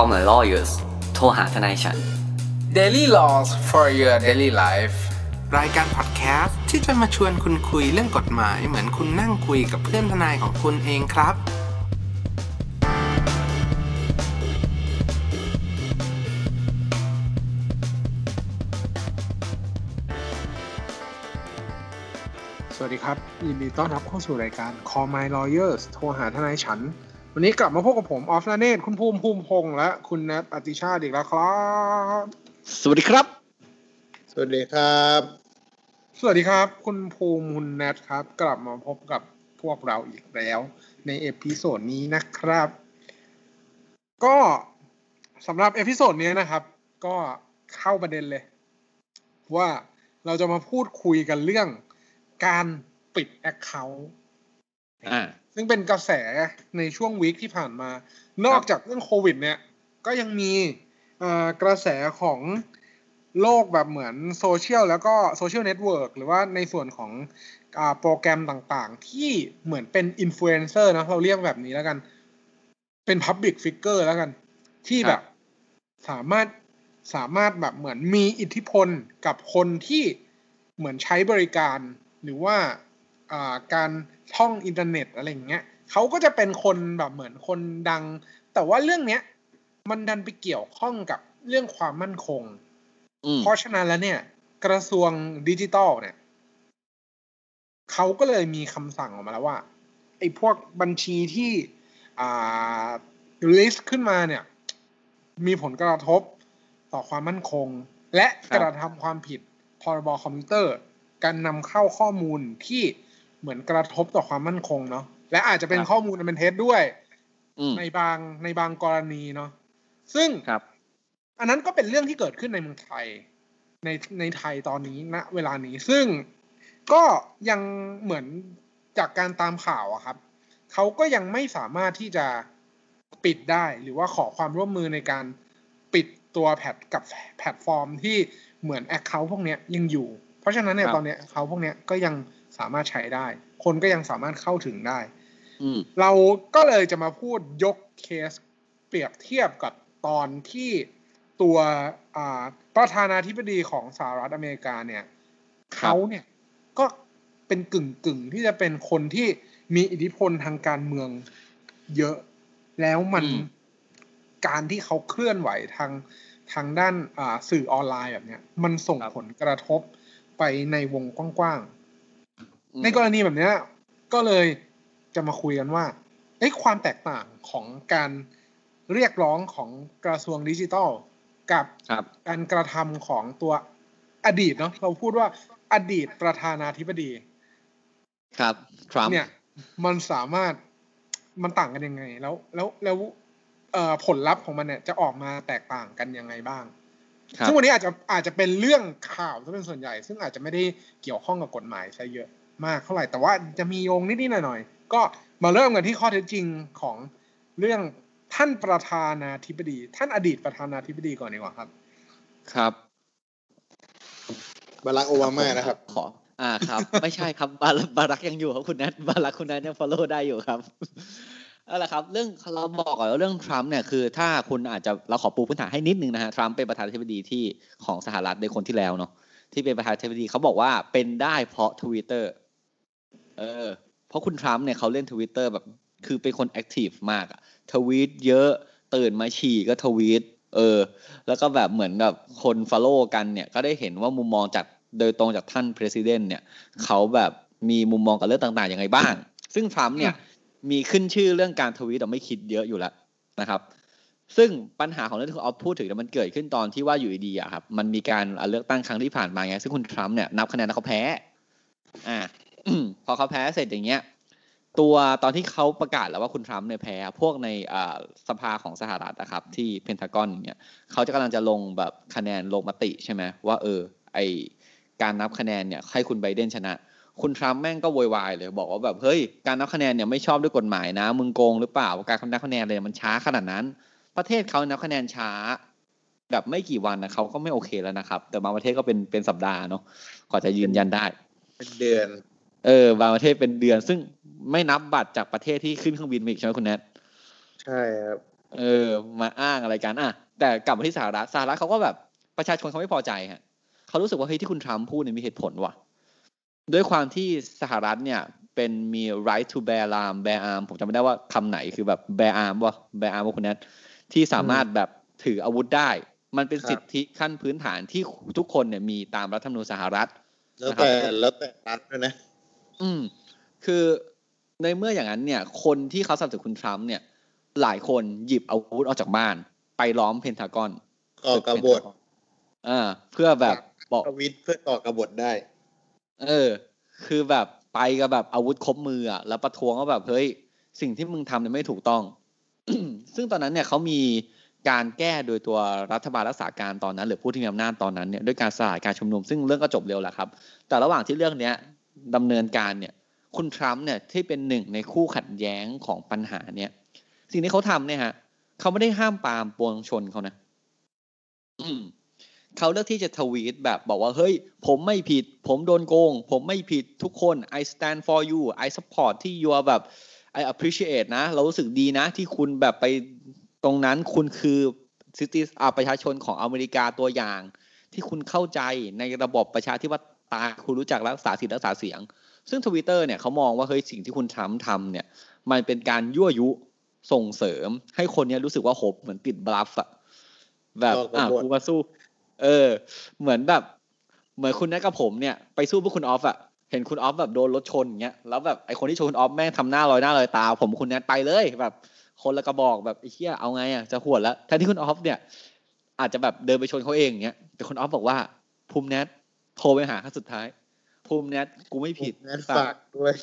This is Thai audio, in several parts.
Call my lawyers โทรหาทนายฉัน Daily Laws for your daily life รายการพอดแคสต์ที่จะมาชวนคุณคุยเรื่องกฎหมาย เหมือนคุณนั่งคุยกับเพื่อนทนายของคุณเองครับ สวัสดีครับยินดีต้อนรับเข้าสู่รายการ Call My Lawyers โทรหาทนายฉัน วันนี้กลับมาพบกับผม ออฟนาเนตคุณภูมิภูมิพงษ์และคุณแนทอติชาติอีกแล้วครับ สวัสดีครับ สวัสดีครับ สวัสดีครับ คุณภูมิคุณแนทครับ กลับมาพบกับพวกเราอีกแล้ว ใน episode นี้นะครับ ก็สำหรับ episode นี้นะครับ ก็เข้าประเด็นเลย ว่าเราจะมาพูดคุยกันเรื่องการปิด Account อ่า ซึ่งเป็นกระแสในช่วง week ที่ผ่านมา นอกจากเรื่องโควิด เนี่ย ก็ยังมีเอ่อกระแสของโลกแบบเหมือนโซเชียลแล้วก็โซเชียลเน็ตเวิร์กหรือว่าในส่วนของอาโปรแกรมต่างๆ ที่เหมือนเป็นอินฟลูเอนเซอร์นะเราเรียกแบบนี้แล้วกัน เป็นพับบิ c ฟิกเกอร์แล้วกัน ที่แบบสามารถสามารถแบบเหมือนมีอิทธิพลกับคนที่เหมือนใช้บริการ หรือว่าอ่าการ ท่องอินเทอร์เน็ตอะไรอย่างเงี้ยเขาก็จะเป็นคนแบบเหมือนคนดัง แต่ว่าเรื่องเนี้ย มันดันไปเกี่ยวข้องกับเรื่องความมั่นคงอืมเพราะฉะนั้นแล้วเนี่ย กระทรวงดิจิทัลเนี่ยเขาก็เลยมีคำสั่งออกมาแล้วว่าไอ้พวกบัญชีที่อ่า list ขึ้นมาเนี่ย มีผลกระทบต่อความมั่นคง และครับกระทำความผิดพรบคอมพิวเตอร์ การนำเข้าข้อมูลที่ เหมือนกระทบต่อความมั่นคงเนาะและอาจจะเป็นข้อมูลอันเป็นเท็จด้วยอืมในบางในบางกรณีเนาะซึ่งครับ อันนั้นก็เป็นเรื่องที่เกิดขึ้นในเมืองไทย ในในไทยตอนนี้ณเวลานี้ซึ่งก็ยังเหมือนจากการตามข่าวอะครับเขาก็ยังไม่สามารถที่จะปิดได้หรือว่าขอความร่วมมือในการปิดตัวแพทกับแพลตฟอร์มที่เหมือน account พวกเนี้ยยังอยู่ เพราะฉะนั้นเนี่ยครับตอนเนี้ยเขาพวกเนี้ยก็ยัง สามารถใช้ได้ คนก็ยังสามารถเข้าถึงได้อืมเราก็เลยจะมาพูดยกเคสเปรียบเทียบกับตอนที่ตัวอ่าประธานาธิบดีของสหรัฐอเมริกาเนี่ยครับเขาเนี่ยก็เป็นกึ่งกึ่งๆที่จะเป็นคนที่มีอิทธิพลทางการเมืองเยอะแล้วมันอืมการที่เขาเคลื่อนไหวทางทางด้านอ่าสื่อออนไลน์แบบเนี้ย มันส่งครับผลกระทบไปในวงกว้างๆอืม ในกรณีแบบเนี้ย ก็เลยจะมาคุยกันว่าเอ้ความแตกต่างของการเรียกร้องของกระทรวงดิจิทัล กับครับการกระทำของตัวอดีตเนาะเราพูดว่าอดีตประธานาธิบดี ครับทรัมป์เนี่ย มันสามารถมันต่างกันยังไง แล้วแล้วแล้วเอ่อผลลัพธ์ของมันเนี่ยจะออกมาแตกต่างกันยังไงบ้างครับซึ่งวันนี้อาจจะอาจจะเป็นเรื่องข่าวซะเป็นส่วนใหญ่ ซึ่งอาจจะไม่ได้เกี่ยวข้องกับกฎหมายซะเยอะ มากเท่าไหร่ แต่ว่าจะมีโยงนิดๆหน่อยๆก็มาเริ่มกันที่ข้อเท็จจริงของเรื่องท่านประธานาธิบดี ท่านอดีตประธานาธิบดีก่อนดีกว่าครับ ครับบารักโอบามานะครับ ขอ อ่าครับ ไม่ใช่ครับบารักบารักยังอยู่ครับคุณแนทบารักคุณแนทยัง follow ได้อยู่ครับเอาละครับเรื่องเราบอกก่อนว่าเรื่องทรัมป์เนี่ยคือ ถ้าคุณอาจจะเราขอปูพื้นฐานให้นิดนึงนะฮะทรัมป์เป็นประธานาธิบดีที่ของสหรัฐในคนที่แล้วเนาะที่เป็นประธานาธิบดีเขาบอกว่าเป็นได้เพราะทวิตเตอร์ เออ เพราะคุณทรัมป์เนี่ยเขาเล่นทวิตเตอร์แบบ คือเป็นคน active มากอะทวีตเยอะตื่นมาฉี่ก็ทวีต เออ แล้วก็แบบเหมือนแบบคน follow กันเนี่ย ก็ได้เห็นว่ามุมมองจากโดยตรงจากท่านประธานเนี่ย เขาแบบมีมุมมองกับเรื่องต่างๆยังไงบ้าง ซึ่งทรัมป์เนี่ยมีขึ้นชื่อเรื่องการทวีตแต่ไม่คิดเยอะอยู่แล้วนะครับ ซึ่งปัญหาของเรื่องที่คุณออฟพูดถึงเนี่ยมันเกิดขึ้นตอนที่ว่าอยู่ดีๆอะครับ มันมีการเลือกตั้งครั้งที่ผ่านมาไง ซึ่งคุณทรัมป์เนี่ยนับคะแนนแล้วเขาแพ้ อ่า พอเขาแพ้เสร็จอย่างเงี้ย ตัวตอนที่เขาประกาศแล้วว่าคุณทรัมป์เนี่ยแพ้พวกในสภาของสหรัฐนะครับ ที่เพนทากอนเนี่ยเขาจะกำลังจะลงแบบคะแนนลงมติใช่ไหมว่าเออ ไอการนับคะแนนเนี่ยให้คุณไบเดนชนะ คุณทรัมป์แม่งก็โวยวายเลย บอกว่าแบบเฮ้ยการนับคะแนนเนี่ยไม่ชอบด้วยกฎหมายนะ มึงโกงหรือเปล่าการนับคะแนนเลยมันช้าขนาดนั้น ประเทศเขานับคะแนนช้าแบบไม่กี่วันนะเขาก็ไม่โอเคแล้วนะครับ แต่บางประเทศก็เป็นเป็นสัปดาห์เนาะกว่าจะยืนยันได้ เป็นเดือน เออบางประเทศเป็นเดือน ซึ่งไม่นับบัตรจากประเทศที่ขึ้นเครื่องบินมาอีกใช่ไหมคุณแนทใช่ครับเเออ มาอ้างอะไรกันอะแต่กลับมาที่สหรัฐสหรัฐเขาก็แบบประชาชนเขาไม่พอใจฮะเขารู้สึกว่าเฮ้ยที่คุณทรัมป์พูดเนี่ยมีเหตุผลว่ะด้วยความที่สหรัฐเนี่ยเป็นมี right to bear arm bear arm ผมจำไม่ได้ว่าคำไหนคือแบบ bear arm ว่า bear arm ว่าคุณแนทที่สามารถแบบถืออาวุธได้ มันเป็นครับสิทธิขั้นพื้นฐานที่ทุกคนเนี่ยมีตามรัฐธรรมนูญสหรัฐแล้วแต่แล้วแต่รัฐด้วยนะ อืม คือในเมื่ออย่างนั้นเนี่ย คนที่เขาสนับสนุนคุณทรัมป์เนี่ย หลายคนหยิบอาวุธออกจากบ้าน ไปล้อมเพนทากอนก่อกบฏอ่าเพื่อแบบบอกทวิตเพื่อก่อกบฏได้ เออ คือแบบไปกับแบบอาวุธครบมืออะแล้วประท้วงว่าแบบเฮ้ยสิ่งที่มึงทำเนี่ยไม่ถูกต้อง ซึ่งตอนนั้นเนี่ยเขามีการแก้โดยตัวรัฐบาลรักษาการตอนนั้น หรือผู้ที่มีอำนาจตอนนั้นเนี่ยด้วยการสลายการชุมนุมซึ่งเรื่องก็จบเร็วแหละครับ แต่ระหว่างที่เรื่องเนี้ย ดำเนินการเนี่ยคุณทรัมป์เนี่ยที่เป็นหนึ่งในคู่ขัดแย้งของปัญหาเนี่ยสิ่งที่เขาทำเนี่ยฮะเขาไม่ได้ห้ามปามปวงชนเขานะเขาเลือกที่จะทวีตแบบบอกว่า เฮ้ย ผมไม่ผิด ผมโดนโกง ผมไม่ผิดทุกคน I stand for you I support ที่ you are แบบ I appreciate นะ เรารู้สึกดีนะ ที่คุณแบบไปตรงนั้นคุณคือซิติอาประชาชนของอเมริกาตัวอย่าง ที่คุณเข้าใจในระบบประชาธิปไตยคุณรู้จักรักษาสิทธิรักษาเสียง ซึ่งทวิตเตอร์เนี่ยเขามองว่าเฮ้ยสิ่งที่คุณทรัมป์ทำเนี่ยมันเป็นการยั่วยุส่งเสริม ให้คนเนี้ยรู้สึกว่าโหบเหมือนติดบลัฟอะแบบก่อกบฏอะกูมาสู้ เออ เหมือนแบบ เหมือนคุณนัทกับผมเนี่ยไปสู้เพื่อคุณออฟอะเห็นคุณออฟแบบโดนรถชนอย่างเงี้ยแล้วแบบไอคนที่ชนคุณออฟแม่งทำหน้าลอยหน้าลอยตา ผมคุณแนทไปเลยแบบ คนละกระบอกแบบไอ้เหี้ยเอาไงอะจะหวดแล้วแทนที่คุณออฟเนี่ย อาจจะแบบเดินไปชนเขาเองอย่างเงี้ยแต่คุณออฟบอกว่าภูมิแนท โทรไปหาครั้งสุดท้าย ภูมิแนทกูไม่ผิดงั้นฝากด้วย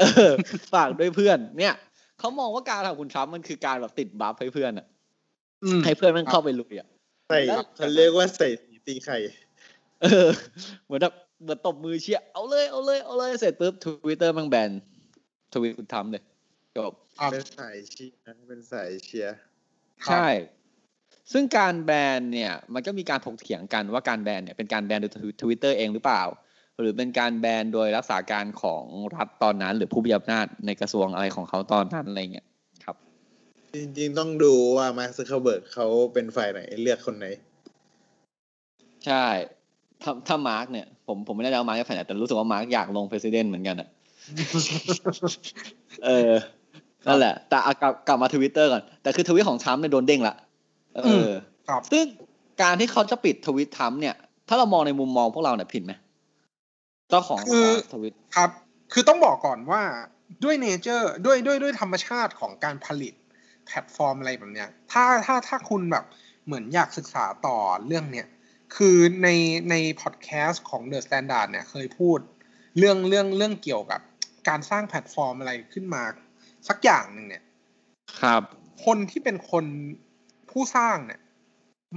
เออ ฝากด้วยเพื่อน เนี่ยเขามองว่าการทำคุณทรัมป์มันคือการแบบติดบัฟให้เพื่อนอะอืมให้เพื่อนมันเข้าไปลุยอะใส่เขาเรียกว่าใส่สีตีไข่เออ เหมือนแบบเหมือนตบมือเชียร์เอาเลยเอาเลยเอาเลยเสร็จปุ๊บทวิตเตอร์มันแบนทวิตคุณทำเลยจบครับเป็นสายเชียร์นะเป็นสายเชียร์ครับใช่ ซึ่งการแบนเนี่ยมันก็มีการถกเถียงกันว่าการแบนเนี่ยเป็นการแบนโดยทวิตเตอร์เองหรือเปล่า หรือเป็นการแบนโดยรักษาการของรัฐตอนนั้น หรือผู้มีอำนาจในกระทรวงอะไรของเขาตอนนั้นอะไรเงี้ยครับ จริงๆต้องดูว่ามาร์คซักเคอร์เบิร์กเขาเป็นฝ่ายไหนเลือกคนไหน ใช่ถ้าถ้ามาร์กเนี่ยผมผมไม่แน่ใจว่ามาร์กจะฝ่ายไหนแต่รู้สึกว่ามาร์กอยากลง president เหมือนกันอะเออนั่นแหละ แต่เอากลับกลับมาทวิตเตอร์ก่อน แต่คือทวิตของทรัมป์เนี่ยโดนเด้งละ เอออครับซึ่งการที่เขาจะปิดทวิตทรัมป์เนี่ย ถ้าเรามองในมุมมองพวกเราเนี่ยผิดไหมเจ้าของคือทวิตครับ คือต้องบอกก่อนว่าด้วย nature ด้วยด้วยด้วยธรรมชาติของการผลิตแพลตฟอร์มอะไรแบบเนี้ย ถ้าถ้าถ้าคุณแบบเหมือนอยากศึกษาต่อเรื่องเนี้ย คือในในพอดแคสต์ของ The Standard เนี่ยเคยพูดเรื่องเรื่องเรื่องเกี่ยวกับการสร้างแพลตฟอร์มอะไรขึ้นมา สักอย่างหนึ่งเนี่ย ครับ คนที่เป็นคน ผู้สร้างเนี่ย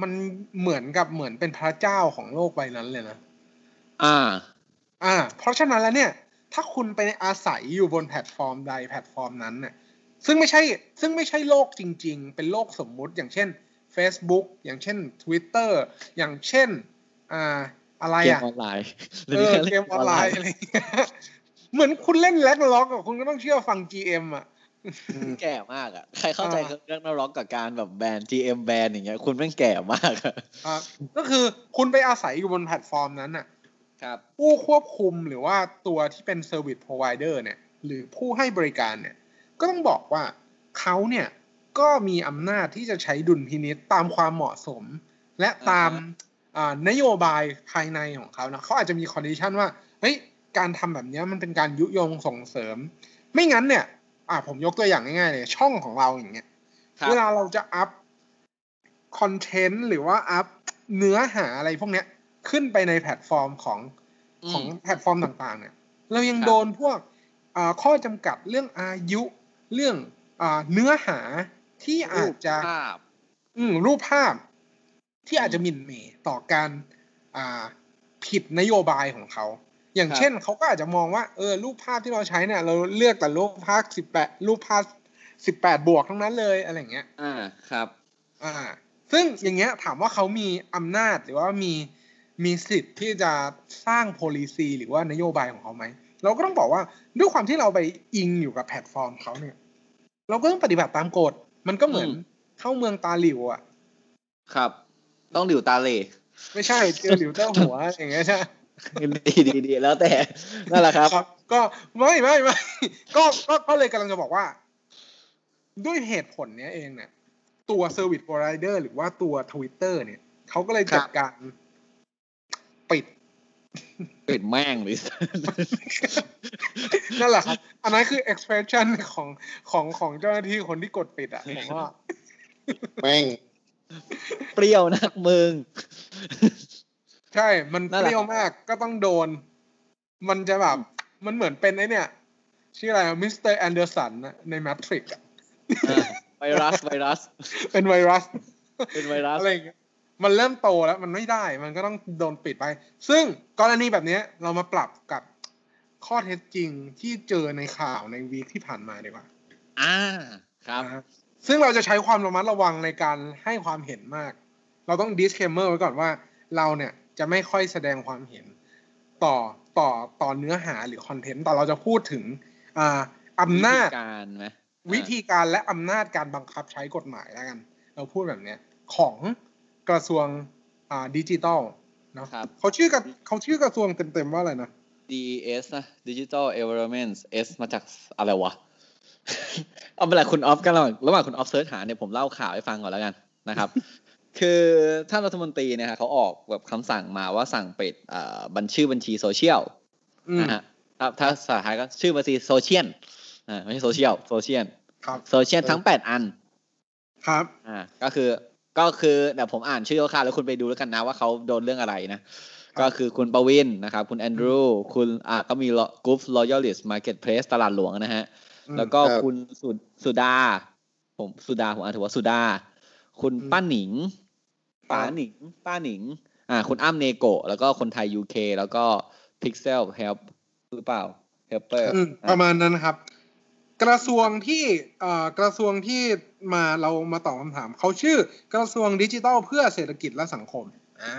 มันเหมือนกับเหมือนเป็นพระเจ้าของโลกใบนั้นเลยนะอ่า อ่า เพราะฉะนั้นแล้วเนี่ย ถ้าคุณไปอาศัยอยู่บนแพลตฟอร์มใดแพลตฟอร์มนั้นเนี่ยซึ่งไม่ใช่ ซึ่งไม่ใช่โลกจริง ๆ เป็นโลกสมมุติ อย่างเช่น Facebook อย่างเช่น Twitter อย่างเช่น อ่า อะไรเกมอะออนไลน์เออเกมออนไลน์อะไรอย่างเงี้ยเหมือนคุณเล่นแล็กล็อกอะคุณก็ต้องเชื่อฟัง GM อะ แก่มากอะ ใครเข้าใจอ่าเรื่องนักร็อกกับการแบบแบน GM แบนอย่างเงี้ย คุณแม่งแก่มากอะอ่าก็คือคุณไปอาศัยอยู่บนแพลตฟอร์มนั้นอะ ครับ ผู้ควบคุมหรือว่าตัวที่เป็น Service Provider เนี่ย หรือผู้ให้บริการเนี่ย ก็ต้องบอกว่าเขาเนี่ยก็มีอำนาจที่จะใช้ดุลพินิจตามความเหมาะสม และตามอ่านโยบายภายในของเขานะเขาอาจจะมี condition ว่าเฮ้ยการทำแบบเนี้ยมันเป็นการยุยงส่งเสริม ไม่งั้นเนี่ย อ่าผมยกตัวอย่างง่ายๆเลยช่องของเราอย่างเงี้ยครับเวลาเราจะ up content หรือว่า upเนื้อหาอะไรพวกเนี้ยขึ้นไปในแพลตฟอร์มของอืมของแพลตฟอร์มต่างๆ เนี่ย เรายังครับโดนพวกอ่าข้อจำกัดเรื่องอายุเรื่องอาเนื้อหาที่อาจจะรูปภาพอืมรูปภาพ ที่อาจจะหมิ่นเหมต่อการอ่าผิดนโยบายของเขา อย่างครับเช่นเขาก็อาจจะมองว่าเออรูปภาพที่เราใช้เนี่ย เราเลือกแต่รูปภาพสิบแปดรูปภาพสิบแปดบวกทั้งนั้นเลยอะไรอย่างเงี้ย อ่าครับ อ่า ซึ่งอย่างเงี้ยถามว่าเขามีอำนาจหรือว่ามีมีสิทธิ์ที่จะสร้าง policy หรือว่านโยบายของเขาไหมเราก็ต้องบอกว่าด้วยความที่เราไปอิงอยู่กับแพลตฟอร์มเขาเนี่ย เราก็ต้องปฏิบัติตามกฎมันก็เหมือนอืมเข้าเมืองตาหลิวอะ ครับ ต้องหลิวตาเหล่ไม่ใช่เจอหลิวเต้าหัวอย่างเงี้ยใช่ไหม ดีดีดีแล้วแต่นั่นแหละครับครับ ก็ไม่ไม่ไม่ก็ก็ก็เลยกำลังจะบอกว่า ด้วยเหตุผลเนี้ยเองเนี่ยตัว Service Provider หรือว่าตัว Twitter เนี่ยเขาก็เลยจัดการปิด ปิดแม่งหรือนั่นแหละครับ อันนั้นคือ expression ของของของเจ้าหน้าที่คนที่กดปิดอะผมว่าแม่ง เปรี้ยวนักมึง ใช่ มันนั่นเปแหละรี้ยวมากก็ต้องโดน มันจะแบบ มันเหมือนเป็นไอ้เนี่ย ชื่ออะไรมิสเตอร์แอนเดอร์สันใน Matrix อ่าไวรัสไวรัส เป็นไวรัส เป็นไวรัสอะไรอย่างเงี้ยมันเริ่มโตแล้วมันไม่ได้ มันก็ต้องโดนปิดไป ซึ่งกรณีแบบเนี้ยเรามาปรับกับข้อเท็จจริงที่เจอในข่าวใน week ที่ผ่านมาดีกว่า อ่า ครับนะฮะซึ่งเราจะใช้ความระมัดระวังในการให้ความเห็นมาก เราต้อง disclaimer ไว้ก่อนว่า เราเนี่ย จะไม่ค่อยแสดงความเห็น ต่อต่อต่อเนื้อหาหรือ content แต่เราจะพูดถึงอ่าอำนาจวิธีการไหมวิธีการและอำนาจการบังคับใช้กฎหมายแล้วกัน เราพูดแบบเนี้ยของกระทรวงอ่าดิจิตอลเนาะครับเขาชื่อกับเขาชื่อกระทรวงเต็มๆว่าอะไรนะ DES นะ Digital Environment S มาจากอะไรวะ เอาเป็นไรคุณออฟกันระหว่างระหว่างคุณออฟ search หาเนี่ยผมเล่าข่าวให้ฟังก่อนแล้วกันนะครับ คือท่านรัฐมนตรีเนี่ยฮะเขาออกแบบคำสั่งมาว่าสั่งปิดเอ่อบัญชีบัญชีโซเชียลอืมนะฮะถ้าถ้าภาษาไทยก็ชื่อบัญชีโซเชียลอ่าไม่ใช่โซเชียลโซเชียลครับโซเชียลทั้งแปดอัน ครับ อ่า ก็คือก็คือเดี๋ยวผมอ่านชื่อคร่าวๆแล้วคุณไปดูแล้วกันนะว่าเขาโดนเรื่องอะไรนะ ก็คือคุณประวินนะครับ คุณแอนดรูคุณอ่าก็มีกรุ๊ป royalist marketplace ตลาดหลวงนะฮะอืมแล้วก็ครับคุณสุสุดา ผมสุดาผมอ่านถือว่าสุดา คุณอืมป้าหนิงครับป้าหนิงป้าหนิง อ่า คุณอ้ำเนโกะแล้วก็คนไทย UK แล้วก็ Pixel Help หรือเปล่า Helper อืมประมาณนั้นครับ กระทรวงที่เอ่อกระทรวงที่มาเรามาตอบคำถาม เขาชื่อกระทรวงดิจิทัลเพื่อเศรษฐกิจและสังคม อ่า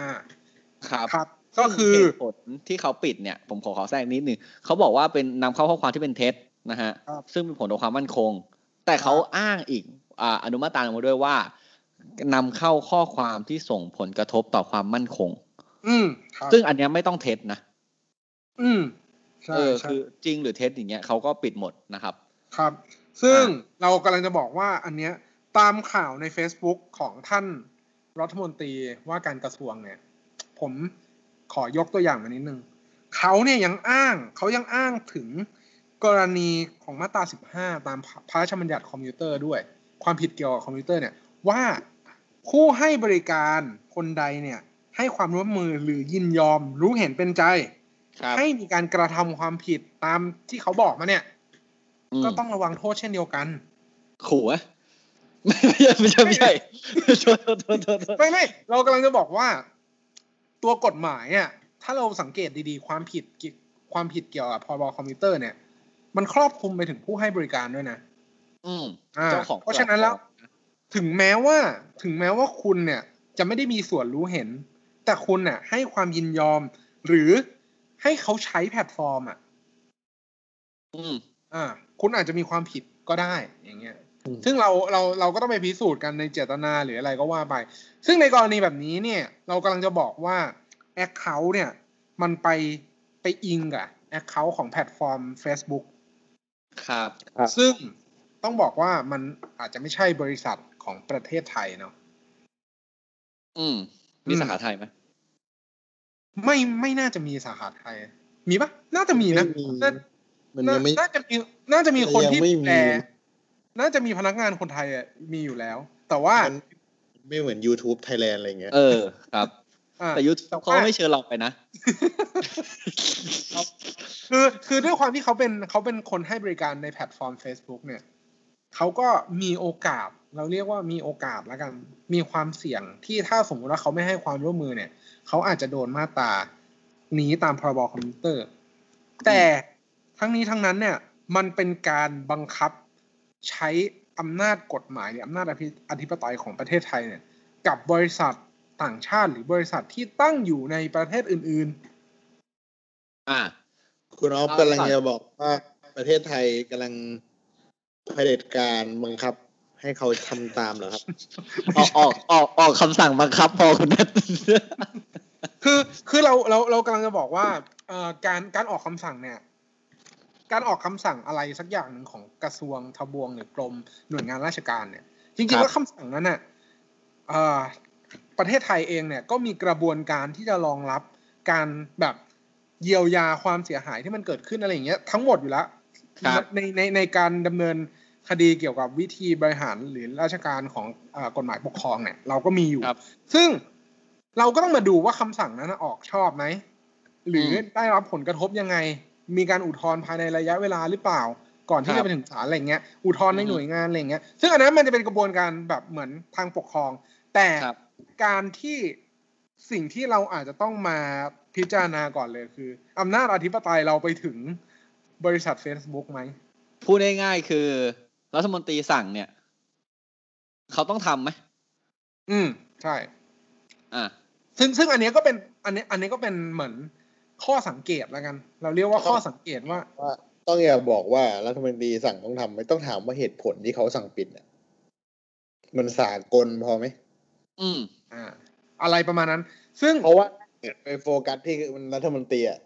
ครับครับก็คือเหตุผลที่เขาปิดเนี่ย ผมขอขอแทรกนิดนึงเขาบอกว่าเป็นนำเข้าข้อความที่เป็นเท็จนะฮะครับซึ่งมีผลต่อความมั่นคง แต่เขาอ้างอีกอ่าอนุมาตราออกมาด้วยว่า นำเข้าข้อความที่ส่งผลกระทบต่อความมั่นคง อืมครับซึ่งอันเนี้ยไม่ต้องเท็จนะ อืมใช่เออใช่คือจริงหรือเท็จอย่างเงี้ยเขาก็ปิดหมดนะครับ ครับ ซึ่งอ่เรากำลังจะบอกว่าอันเนี้ยตามข่าวใน Facebook ของท่านรัฐมนตรีว่าการกระทรวงเนี่ย ผมขอยกตัวอย่างมานิดนึงเขาเนี่ยยังอ้างเขายังอ้างถึงกรณีของมาตรา 15 ตามพระราชบัญญัติคอมพิวเตอร์ด้วย ความผิดเกี่ยวกับคอมพิวเตอร์เนี่ยว่า ผู้ให้บริการคนใดเนี่ย ให้ความร่วมมือหรือยินยอมรู้เห็นเป็นใจครับให้มีการกระทำความผิดตามที่เขาบอกมาเนี่ยมก็ต้องระวังโทษเช่นเดียวกันขู่ไหมไม่ใช่ไม่ใช่ไม่ใช่โทษโทษโทษโทษโทษไม่ไม่เรากำลังจะบอกว่า ตัวกฎหมายอะถ้าเราสังเกตดีๆ ความผิดเกี่ยวความผิดเกี่ยวกับพรบคอมพิวเตอร์เนี่ย มันครอบคลุมไปถึงผู้ให้บริการด้วยนะ อืมอ่าเจ้าของเพราะฉะนั้นแล้ว ถึงแม้ว่าถึงแม้ว่าคุณเนี่ยจะไม่ได้มีส่วนรู้เห็น แต่คุณน่ะ ให้ความยินยอม หรือให้เขาใช้แพลตฟอร์มอะ อืมอ่า คุณอาจจะมีความผิดก็ได้อย่างเงี้ยอืมซึ่งเราเราเราก็ต้องไปพิสูจน์กันในเจตนาหรืออะไรก็ว่าไป ซึ่งในกรณีแบบนี้เนี่ย เรากำลังจะบอกว่า Account เนี่ย มันไปไปอิงกับ Account ของแพลตฟอร์ม Facebook ครับ ซึ่งต้องบอกว่ามันอาจจะไม่ใช่บริษัท ของประเทศไทยเนาะอืม มีสาขาไทยไหมไม่ไม่น่าจะมีสาขาไทย มีปะน่าจะมีนะไม่มีน่ามันยังไม่น่าจะมีน่าจะมีคนยังที่ไม่ดูมีแลน่าจะมีพนักงานคนไทยอะมีอยู่แล้ว แต่ว่ามันไม่เหมือน YouTube Thailand อะไรเงี้ย เออ ครับอ่าแต่ยุทธแต่ว่าเขาไม่เชิญเราไปนะ คือคือด้วยความที่เขาเป็นเขาเป็นคนให้บริการในแพลตฟอร์ม Facebook เนี่ย เขาก็มีโอกาส เราเรียกว่ามีโอกาสแล้วกัน มีความเสี่ยงที่ถ้าสมมติว่าเขาไม่ให้ความร่วมมือเนี่ย เขาอาจจะโดนมาตรานี้ตามพรบคอมพิวเตอร์ แต่ทั้งนี้ทั้งนั้นเนี่ย มันเป็นการบังคับใช้อำนาจกฎหมายหรืออำนาจอภิอธิปไตยของประเทศไทยเนี่ย กับบริษัทต่างชาติหรือบริษัทที่ตั้งอยู่ในประเทศอื่นอ่า คุณออฟเอากำลังก่อนจะบอกว่าประเทศไทยกำลังเผด็จการบังคับ ให้เขาทำตามเหรอครับออกออกออกออกคำสั่งบังคับพอคุณนัทคือคือเราเราเรากำลังจะบอกว่าเอ่อการการออกคำสั่งเนี่ย การออกคำสั่งอะไรสักอย่างหนึ่งของกระทรวงทบวงหรือกรมหน่วยงานราชการเนี่ย จริงๆแล้วคำสั่งนั้นน่ะเอ่อประเทศไทยเองเนี่ยก็มีกระบวนการที่จะรองรับการแบบเยียวยาความเสียหายที่มันเกิดขึ้นอะไรอย่างเงี้ยทั้งหมดอยู่แล้วครับในในในการดำเนิน คดีเกี่ยวกับวิธีบริหารหรือราชการของเอ่อกฎหมายปกครองเนี่ย เราก็มีอยู่ครับซึ่งเราก็ต้องมาดูว่าคำสั่งนั้นนะออกชอบไหมหรืออมได้รับผลกระทบยังไง มีการอุทธรณ์ภายในระยะเวลาหรือเปล่า ก่อนที่ครัจะบไปถึงศาลอะไรเงี้ยอุทธรณ์ในอืมหน่วยงานอะไรเงี้ยซึ่งอันนั้นมันจะเป็นกระบวนการแบบเหมือนทางปกครอง แต่ครับการที่สิ่งที่เราอาจจะต้องมาพิจารณาก่อนเลยคืออำนาจอธิปไตยเราไปถึงบริษัท Facebook ไหมพูดง่ายๆคือ รัฐมนตรีสั่งเนี่ย เขาต้องทำไหมอืม ใช่ อ่าซึ่งซึ่งอันเนี้ยก็เป็น อันนี้ อันนี้ก็เป็นเหมือนข้อสังเกตแล้วกัน เราเรียกว่าข้อสังเกตว่าว่าต้องอย่าบอกว่ารัฐมนตรีสั่งต้องทำไม่ต้องถามว่าเหตุผลที่เขาสั่งปิดเนี่ยมันสากลพอไหมอืม อ่า อะไรประมาณนั้น ซึ่งเพราะว่าไปโฟกัสที่มันรัฐมนตรีอะ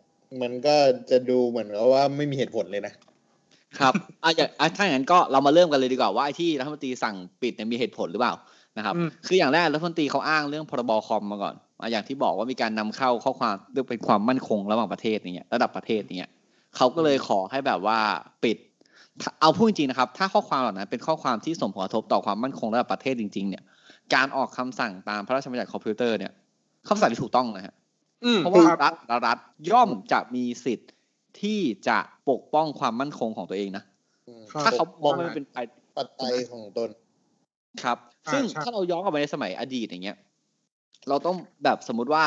มันก็จะดูเหมือนกับว่าไม่มีเหตุผลเลยนะ ครับอะอย่างอะถ้าอย่างนั้นก็เรามาเริ่มกันเลยดีกว่าว่าไอ้ที่รัฐมนตรีสั่งปิดเนี่ยมีเหตุผลหรือเปล่านะครับอืมคืออย่างแรกรัฐมนตรีเขาอ้างเรื่องพรบคอมมาก่อนอะอย่างที่บอกว่ามีการนำเข้าข้อความเรื่องเป็นความมั่นคงระหว่างประเทศอย่างเงี้ยระดับประเทศอย่างเงี้ยเขาก็เลยขอให้แบบว่าปิดถ้าเอาพูดจริงๆนะครับ ถ้าข้อความเหล่านั้นเป็นข้อความที่ส่งผลกระทบต่อความมั่นคงระดับประเทศจริง ๆ เนี่ย การออกคำสั่งตามพระราชบัญญัติคอมพิวเตอร์เนี่ยคำสั่งที่ถูกต้องนะฮะอืมเพราะว่าครับรัฐแต่ละรัฐย่อมจะมีสิทธิ์ ที่จะปกป้องความมั่นคงของตัวเองนะครับถ้าเขามองว่ามันเป็นไปปัจจัยของตนครับอ่าซึ่งใช่ถ้าเราย้อนกลับไปในสมัยอดีตอย่างเงี้ย เราต้องแบบสมมุติว่า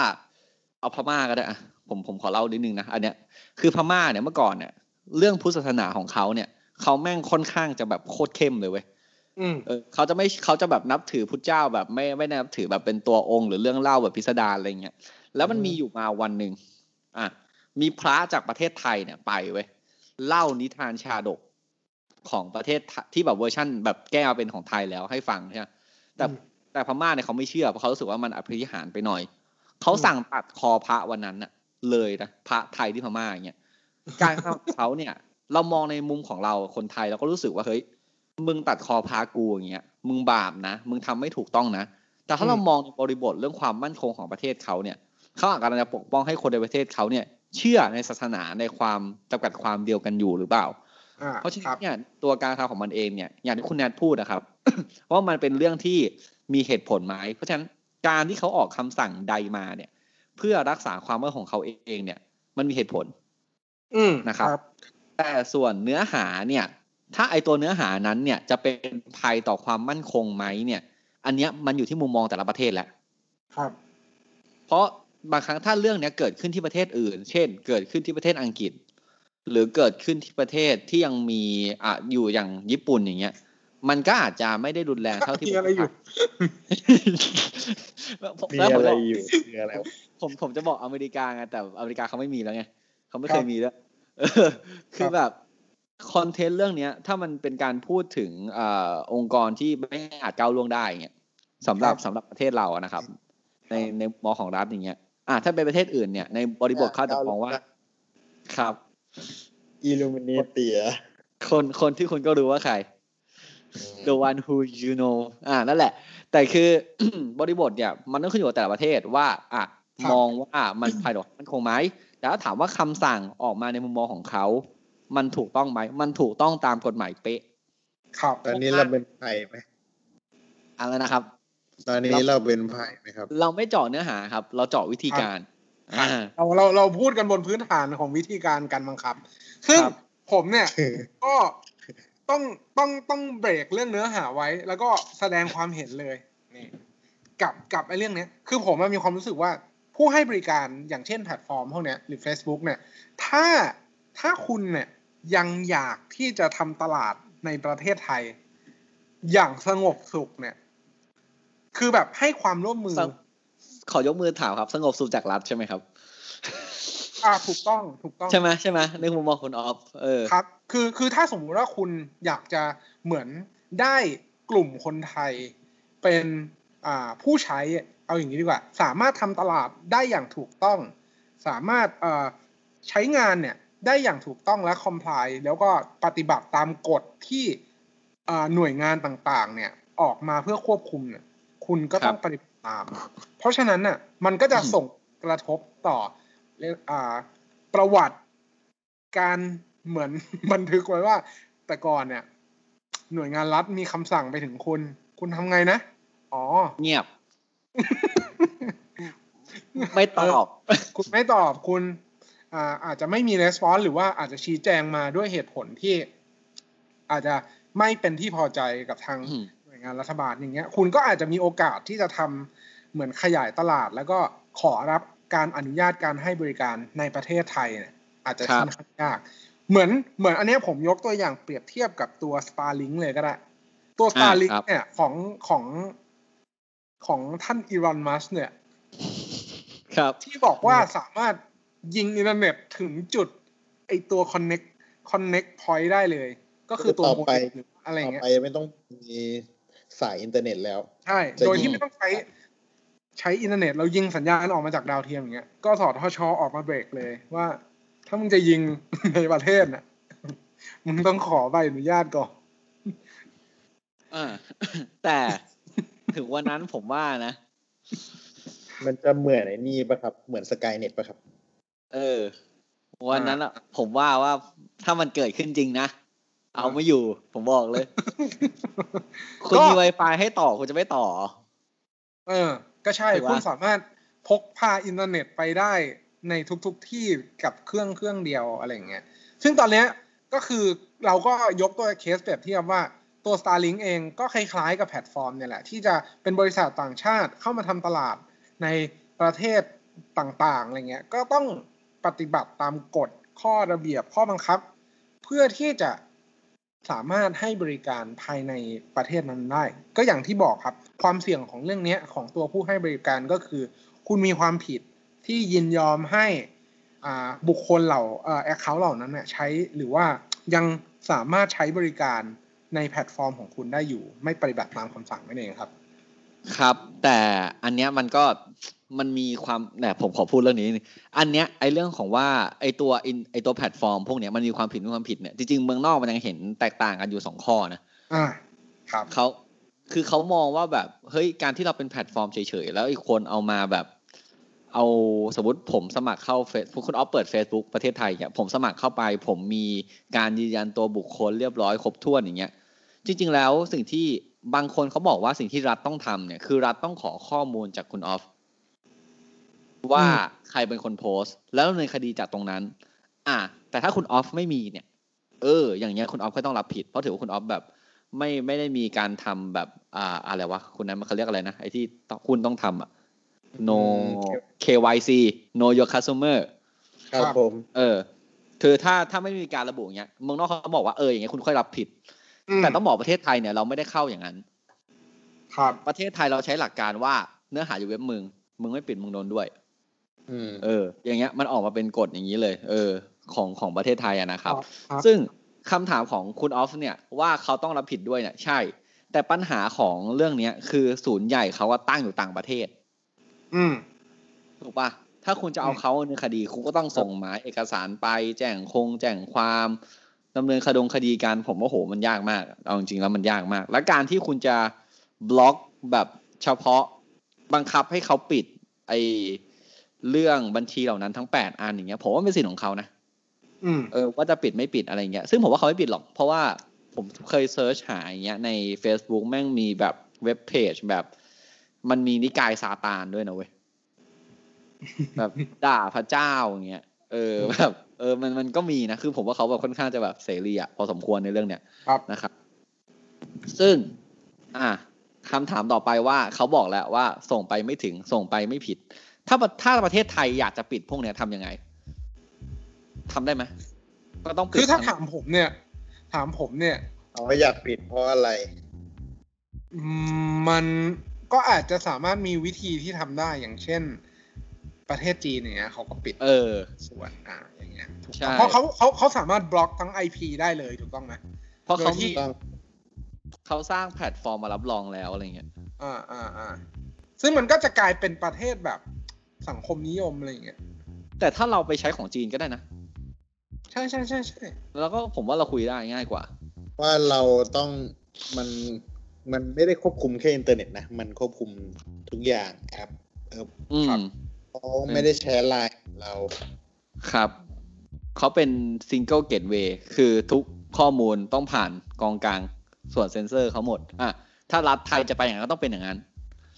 เอาพม่าก็ได้อะผมผมขอเล่านิดนึงนะอันเนี้ยคือพม่าเนี่ยเมื่อก่อนเนี่ย เรื่องพุทธศาสนาของเขาเนี่ยเขาแม่งค่อนข้างจะแบบโคตรเข้มเลยเว้ยอืมเออเขาจะไม่เขาจะแบบนับถือพุทธเจ้าแบบไม่ไม่ได้นับถือแบบเป็นตัวองค์ หรือเรื่องเล่าแบบพิสดารอะไรเงี้ยแล้วมันอืมมีอยู่มาวันหนึ่งอะ มีพระจากประเทศไทยเนี่ยไปเว้ยเล่านิทานชาดกของประเทศไทยที่แบบเวอร์ชั่น แบบแก้มาเป็นของไทยแล้วให้ฟังใช่ไหมแต่อืมแต่พม่าเนี่ยเขาไม่เชื่อเพราะเขารู้สึกว่ามันอภินิหารไปหน่อย เขาสั่งตัดคอพระวันนั้นน่ะ เลยนะพระไทยที่พม่าอย่างเงี้ยการกระทำของเขาเนี่ย เรามองในมุมของเราคนไทยเราก็รู้สึกว่าเฮ้ยมึงตัดคอพากูอย่างเงี้ย มึงบาปนะมึงทำไม่ถูกต้องนะแต่ถ้าอืมเรามองในบริบทเรื่องความมั่นคงของประเทศเขาเนี่ยเขาอาจจะปกป้องให้คนในประเทศเขาเนี่ย เชื่อในศาสนาในความจำกัดความเดียวกันอยู่หรือเปล่าอ่าเพราะฉะคนั้รันบเนี่ยตัวการกระทำของมันเองเนี่ยอย่างที่คุณแนทพูดนะครับ ว่ามันเป็นเรื่องที่มีเหตุผลไหมเพราะฉะนั้นการที่เขาออกคำสั่งใดมาเนี่ย เพื่อรักษาความมั่นคงของเขาเองเนี่ย มันมีเหตุผล อืมนะครับแต่ส่วนเนื้อหาเนี่ย ถ้าไอตัวเนื้อหานั้นเนี่ยจะเป็นภัยต่อความมั่นคงไหมเนี่ย อันเนี้ยมันอยู่ที่มุมมองแต่ละประเทศแหละครับ เพราะ บางครั้งถ้าเรื่องเนี้ยเกิดขึ้นที่ประเทศอื่น เช่น เกิดขึ้นที่ประเทศอังกฤษ หรือเกิดขึ้นที่ประเทศที่ยังมีอะอยู่อย่างญี่ปุ่นอย่างเงี้ย มันก็อาจจะไม่ได้รุนแรงเท่าที่มีอะไรอยู่ผมมีแล้วผมอะไรบอกอยู่มีอะไรวะผมผมจะบอกอเมริกาไงแต่อเมริกาเขาไม่มีแล้วไงเขาไม่เคครัยบมีแล้วเออคือแบบคอนเทนต์เรื่องเนี้ย ถ้ามันเป็นการพูดถึงอ่าองค์กรที่ไม่อาจก้าวล่วงได้เงี้ยสำหรับสำหรับประเทศเราอะนะครับ ในในมองของรัฐอย่างเงี้ย อ่าถ้าเป็นประเทศอื่นเนี่ยในบริบทเขาจะมองว่า ครับอิลูมิเนเตียคนคนที่คุณก็รู้ว่าใคร the one who you know อ่านั่นแหละ แต่คือบริบทเนี่ย มันต้องขึ้นอยู่กับแต่ละประเทศว่าอะครับมองว่ามันภายต่อมันคงไหมแต่ถ้าถามว่าคำสั่งออกมาในมุมมองของเขา มันถูกต้องไหม มันถูกต้องตามกฎหมายเป๊ะ ครับ ตอนนี้เราเป็นไผ่ไหมอะไรนะครับ ตอนนี้เราเป็นไผ่ไหมครับ เราไม่เจาะเนื้อหาครับ เราเจาะวิธีการครับอ่าเราเราเราพูดกันบนพื้นฐานของวิธีการการบังคับ ซึ่งครับผมเนี่ยก็ต้องต้องต้องเบรกเรื่องเนื้อหาไว้ แล้วก็แสดงความเห็นเลยนี่กับกับไอ้เรื่องเนี้ย คือผมอะมีความรู้สึกว่าผู้ให้บริการอย่างเช่นแพลตฟอร์มพวกเนี้ยหรือ Facebook เนี่ย ถ้าถ้าคุณเนี่ยยังอยากที่จะทำตลาดในประเทศไทย อย่างสงบสุขเนี่ย คือแบบให้ความร่วมมือสงขอยกมือถามครับ สงบสุขจากรัฐใช่ไหมครับ อ่าถูกต้องถูกต้อง ใช่ไหมใช่ไหมในมุมมองคุณออฟเออครับ คือคือถ้าสมมุติว่าคุณอยากจะเหมือนได้กลุ่มคนไทยเป็นอ่าผู้ใช้เอาอย่างนี้ดีกว่า สามารถทำตลาดได้อย่างถูกต้อง สามารถเอ่อใช้งานเนี่ยได้อย่างถูกต้องและ comply แล้วก็ปฏิบัติตามกฎที่อ่าหน่วยงานต่างๆ เนี่ยออกมาเพื่อควบคุมเนี่ย คุณก็ต้องครับปฏิบัติตาม เพราะฉะนั้นน่ะ มันก็จะส่งกระทบต่อเรียกอ่าประวัติการเหมือนบันทึกไว้ว่า แต่ก่อนเนี่ย หน่วยงานรัฐมีคำสั่งไปถึงคุณ คุณทำไงนะ อ๋อ เงียบ ไม่ตอบ คุณไม่ตอบคุณอ่าอาจจะไม่มีレスปอนส์หรือว่าอาจจะชี้แจงมาด้วยเหตุผลที่ อาจจะไม่เป็นที่พอใจกับทางอืมหน่ วยงานรัฐบาลอย่างเงี้ย คุณก็อาจจะมีโอกาสที่จะทำเหมือนขยายตลาด แล้วก็ขอรับการอนุญาตการให้บริการในประเทศไทยเนี่ย อาจจะครับค่อนข้างยาก เหมือนเหมือนอันเนี้ยผมยกตัวอย่างเปรียบเทียบกับตัว Starlink เลยก็ได้ ตัว Starlink ครับเนี่ยของของของท่านอีรอนมัสเนี่ย ครับ ที่บอกว่าสามารถยิงอินเทอร์เน็ตถึงจุด ไอตัว connect connect point ได้เลย ก็คือตัวต่อโมไปเด็มหรืออะไรต่อเงี้ยไปไม่ต้องมี สายอินเทอร์เน็ตแล้ว ใช่จะโดยยิที่งไม่ต้องใช้ ใช้อินเทอร์เน็ตเรายิงสัญญาณออกมาจากดาวเทียมอย่างเงี้ย ก็สอทชออกมาเบรกเลยว่า ถ้ามึงจะยิงในประเทศน่ะ มึงต้องขอใบอนุญาตก่อนอ่าแต่ถึงวันนั้นผมว่านะ มันจะเหมือนไอ้นี่ปะครับ เหมือนสกายเน็ตปะครับ เออ วันนั้นอะผมว่าว่าถ้ามันเกิดขึ้นจริงนะ เอาไม่อยู่ ผมบอกเลย คุณก็มี Wi-Fi ให้ต่อคุณจะไม่ต่อ เออ ก็ใช่ถูกปะคุณสามารถพกพาอินเทอร์เน็ตไปได้ในทุกๆทที่กับเครื่องเครื่องเดียวอะไรอย่างเงี้ย ซึ่งตอนเนี้ยก็คือเราก็ยกตัวเคสแบบเทียบว่าตัว Starlink เองก็คล้ายๆกับแพลตฟอร์มเนี่ยแหละ ที่จะเป็นบริษัทต่างชาติเข้ามาทำตลาดในประเทศต่างๆอะไรเงี้ย ก็ต้องปฏิบัติตามกฎข้อระเบียบข้อบังคับ เพื่อที่จะ สามารถให้บริการภายในประเทศนั้นได้ ก็อย่างที่บอกครับ ความเสี่ยงของเรื่องนี้ของตัวผู้ให้บริการก็คือ คุณมีความผิดที่ยินยอมให้อาบุคคลเหล่า account เหล่านั้นเนี่ยใช้หรือว่ายังสามารถใช้บริการในแพลตฟอร์มของคุณได้อยู่ ไม่ปฏิบัติตามคำสั่งนั่นเองครับ ครับ แต่อันเนี้ยมันก็ มันมีความเนี่ยผมขอพูดเรื่องนี้นิดนึงอันเนี้ยไอ้เรื่องของว่าไอ้ตัวอินไอ้ตัวแพลตฟอร์ม พวกเนี้ยมันมีความผิดมีความผิดเนี่ยจริงๆเมืองนอกมันยังเห็นแตกต่างกันอยู่สองข้อนะอ่าครับเขาคือเขามองว่าแบบเฮ้ยการที่เราเป็นแพลตฟอร์มเฉยๆแล้วอีกคนเอามาแบบ เอาสมมติผมสมัครเข้า Face คุณออฟเปิด Facebook ประเทศไทยเนี่ยผมสมัครเข้าไป ผมมีการยืนยันตัวบุคคลเรียบร้อยครบถ้วนอย่างเงี้ยจริง ๆ แล้วสิ่งที่บางคนเขาบอกว่าสิ่งที่รัฐต้องทำเนี่ยคือรัฐต้องขอข้อมูลจากคุณออฟ ว่าใครเป็นคนโพสต์ แล้วดำเนินคดีจากตรงนั้น อะแต่ถ้าคุณออฟไม่มีเนี่ย เออ อย่างเงี้ยคุณออฟก็ต้องรับผิด เพราะถือว่าคุณออฟแบบไม่ไม่ได้มีการทำแบบอ่าอะไรวะคุณนั้นมันเขาเรียกอะไรนะไอ้ที่ต้องคุณต้องทำอะ no KYC know your customer ครับครับผมเออคือถ้าถ้าไม่มีการระบุอย่างเงี้ยเมืองนอกเขาบอกว่าเอออย่างเงี้ยคุณค่อยรับผิดมแต่ต้องบอกประเทศไทยเนี่ยเราไม่ได้เข้าอย่างนั้น ครับ ประเทศไทยเราใช้หลักการว่าเนื้อหาอยู่เว็บมึง มึงไม่ปิดมึงโดนด้วยอืม เออ อย่างเงี้ยมันออกมาเป็นกฎอย่างนี้เลย เออ ของของประเทศไทยอะนะครับครับซึ่งคำถามของคุณออฟเนี่ยว่าเขาต้องรับผิดด้วยเนี่ยใช่ แต่ปัญหาของเรื่องเนี้ยคือศูนย์ใหญ่เขาว่าตั้งอยู่ต่างประเทศ อืมถูกปะถ้าคุณจะเอาเขาในคดีคุณก็ต้องส่งหมายเอกสารไปแจ้งคง แจ้งความดำเนินคดงคดีกันผมว่าโหมันยากมากเอาจริงๆแล้วมันยากมาก และการที่คุณจะบล็อกแบบเฉพาะบังคับให้เขาปิด ไอ เรื่องบัญชีเหล่านั้นทั้งแปดอันอย่างเงี้ยผมว่าเป็นสิทธิ์ของเขานะอืมเออว่าจะปิดไม่ปิดอะไรเงี้ยซึ่งผมว่าเขาไม่ปิดหรอก เพราะว่าผมเคยเซิร์ชหาอย่างเงี้ยใน Facebook แม่งมีแบบเว็บเพจแบบมันมีนิกายซาตานด้วยนะเว้ยแบบด่าพระเจ้าอย่างเงี้ยเออแบบเออมันมันก็มีนะคือผมว่าเขาแบบค่อนข้างจะแบบเสรีอะพอสมควรในเรื่องเนี้ยครับนะครับ ซึ่ง อะคำถามต่อไปว่าเขาบอกแล้วว่าส่งไปไม่ถึงส่งไปไม่ผิด ถ้าประถ้าประเทศไทยอยากจะปิดพวกเนี้ยทำยังไงทำได้ไหมก็ต้องปิดคือถ้าทั้งถามผมเนี่ย ถามผมเนี่ยเอาว่าอยากปิดเพราะอะไรอืมมันก็อาจจะสามารถมีวิธีที่ทำได้อย่างเช่น ประเทศจีนเนี่ยเขาก็ปิด เออ ส่วนอ่าอย่างเงี้ยถูกใช่ต้องเพราะเขาเขาเขาสามารถบล็อกทั้ง IP ได้เลยถูกต้องไหมเพราะเขาโดยที่มีต้องเขาสร้างแพลตฟอร์มมารับรองแล้วอะไรเงี้ย อ่าอ่าอ่าซึ่งมันก็จะกลายเป็นประเทศแบบ สังคมนิยมอะไรอย่างเงี้ยแต่ถ้าเราไปใช้ของจีนก็ได้นะ ใช่ใช่ใช่ใช่แล้วก็ผมว่าเราคุยได้ง่ายกว่า ว่าเราต้องมันมันไม่ได้ควบคุมแค่อินเทอร์เน็ตนะ มันควบคุมทุกอย่างแอปเอออืมเขาไม่ได้แชร์ไลน์เราครับเขาเป็น single gateway คือทุกข้อมูลต้องผ่านกองกลางส่วนเซ็นเซอร์เขาหมดอะถ้ารัฐไทยจะไปอย่างนั้นก็ต้องเป็นอย่างนั้น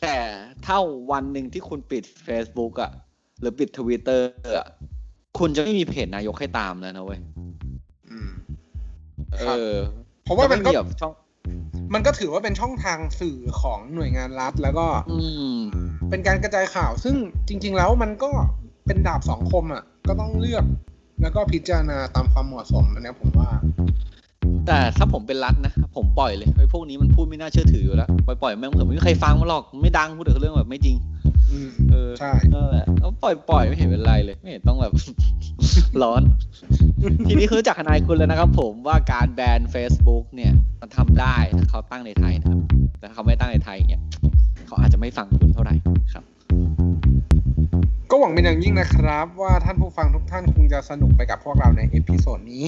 แต่ถ้าวันหนึ่งที่คุณปิด Facebook อะหรือปิดทวิตเตอร์อะคุณจะไม่มีเพจนายกให้ตามแล้วนะเว้ยอืมเอครับอเพราะว่ามันก็จะไแบบช่องมันก็ถือว่าเป็นช่องทางสื่อของหน่วยงานรัฐแล้วก็อืมเป็นการกระจายข่าว ซึ่งจริง ๆ แล้วมันก็เป็นดาบสองคมอะ ก็ต้องเลือก แล้วก็พิจารณาตามความเหมาะสมอันเนี้ยผมว่า แต่ถ้าผมเป็นรัฐนะผมปล่อยเลยไอ้พวกนี้มันพูดไม่น่าเชื่อถืออยู่แล้วปล่อยปล่อยแม่งเถอะไม่มีใครฟังมันหรอกไม่ดังพูดถึงเรื่องแบบไม่จริงอืมเออใช่นั่นแหละแล้วปล่อยปล่อยไม่เห็นเป็นไรเลย ไม่เห็นต้องแบบร้อน ทีนี้คือจากทนายคุณแล้วนะครับ ผมว่าการแบน Facebook เนี่ย มันทำได้ถ้าเขาตั้งในไทยนะครับแต่ถ้าเขาไม่ตั้งในไทยเนี่ยเขาอาจจะไม่ฟังคุณเท่าไหร่ครับ ก็หวังเป็นอย่างยิ่งนะครับ ว่าท่านผู้ฟังทุกท่านคงจะสนุกไปกับพวกเราใน episode นี้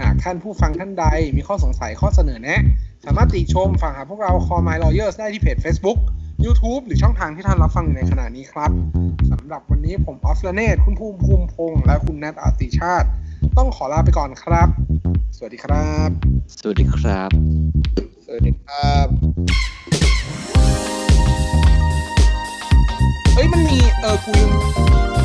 หากท่านผู้ฟังท่านใดมีข้อสงสัยข้อเสนอแนะ สามารถติชมฝังหาพวกเรา Call My Lawyers ได้ที่เพจ Facebook YouTube หรือช่องทางที่ท่านรับฟังอยู่ในขณะนี้ครับสำหรับวันนี้ผมออฟลเนตคุณภูมิภูมิพงษ์และคุณแนทอาติชาติ ต้องขอลาไปก่อนครับ สวัสดีครับ สวัสดีครับ Save a knee, Earthworm.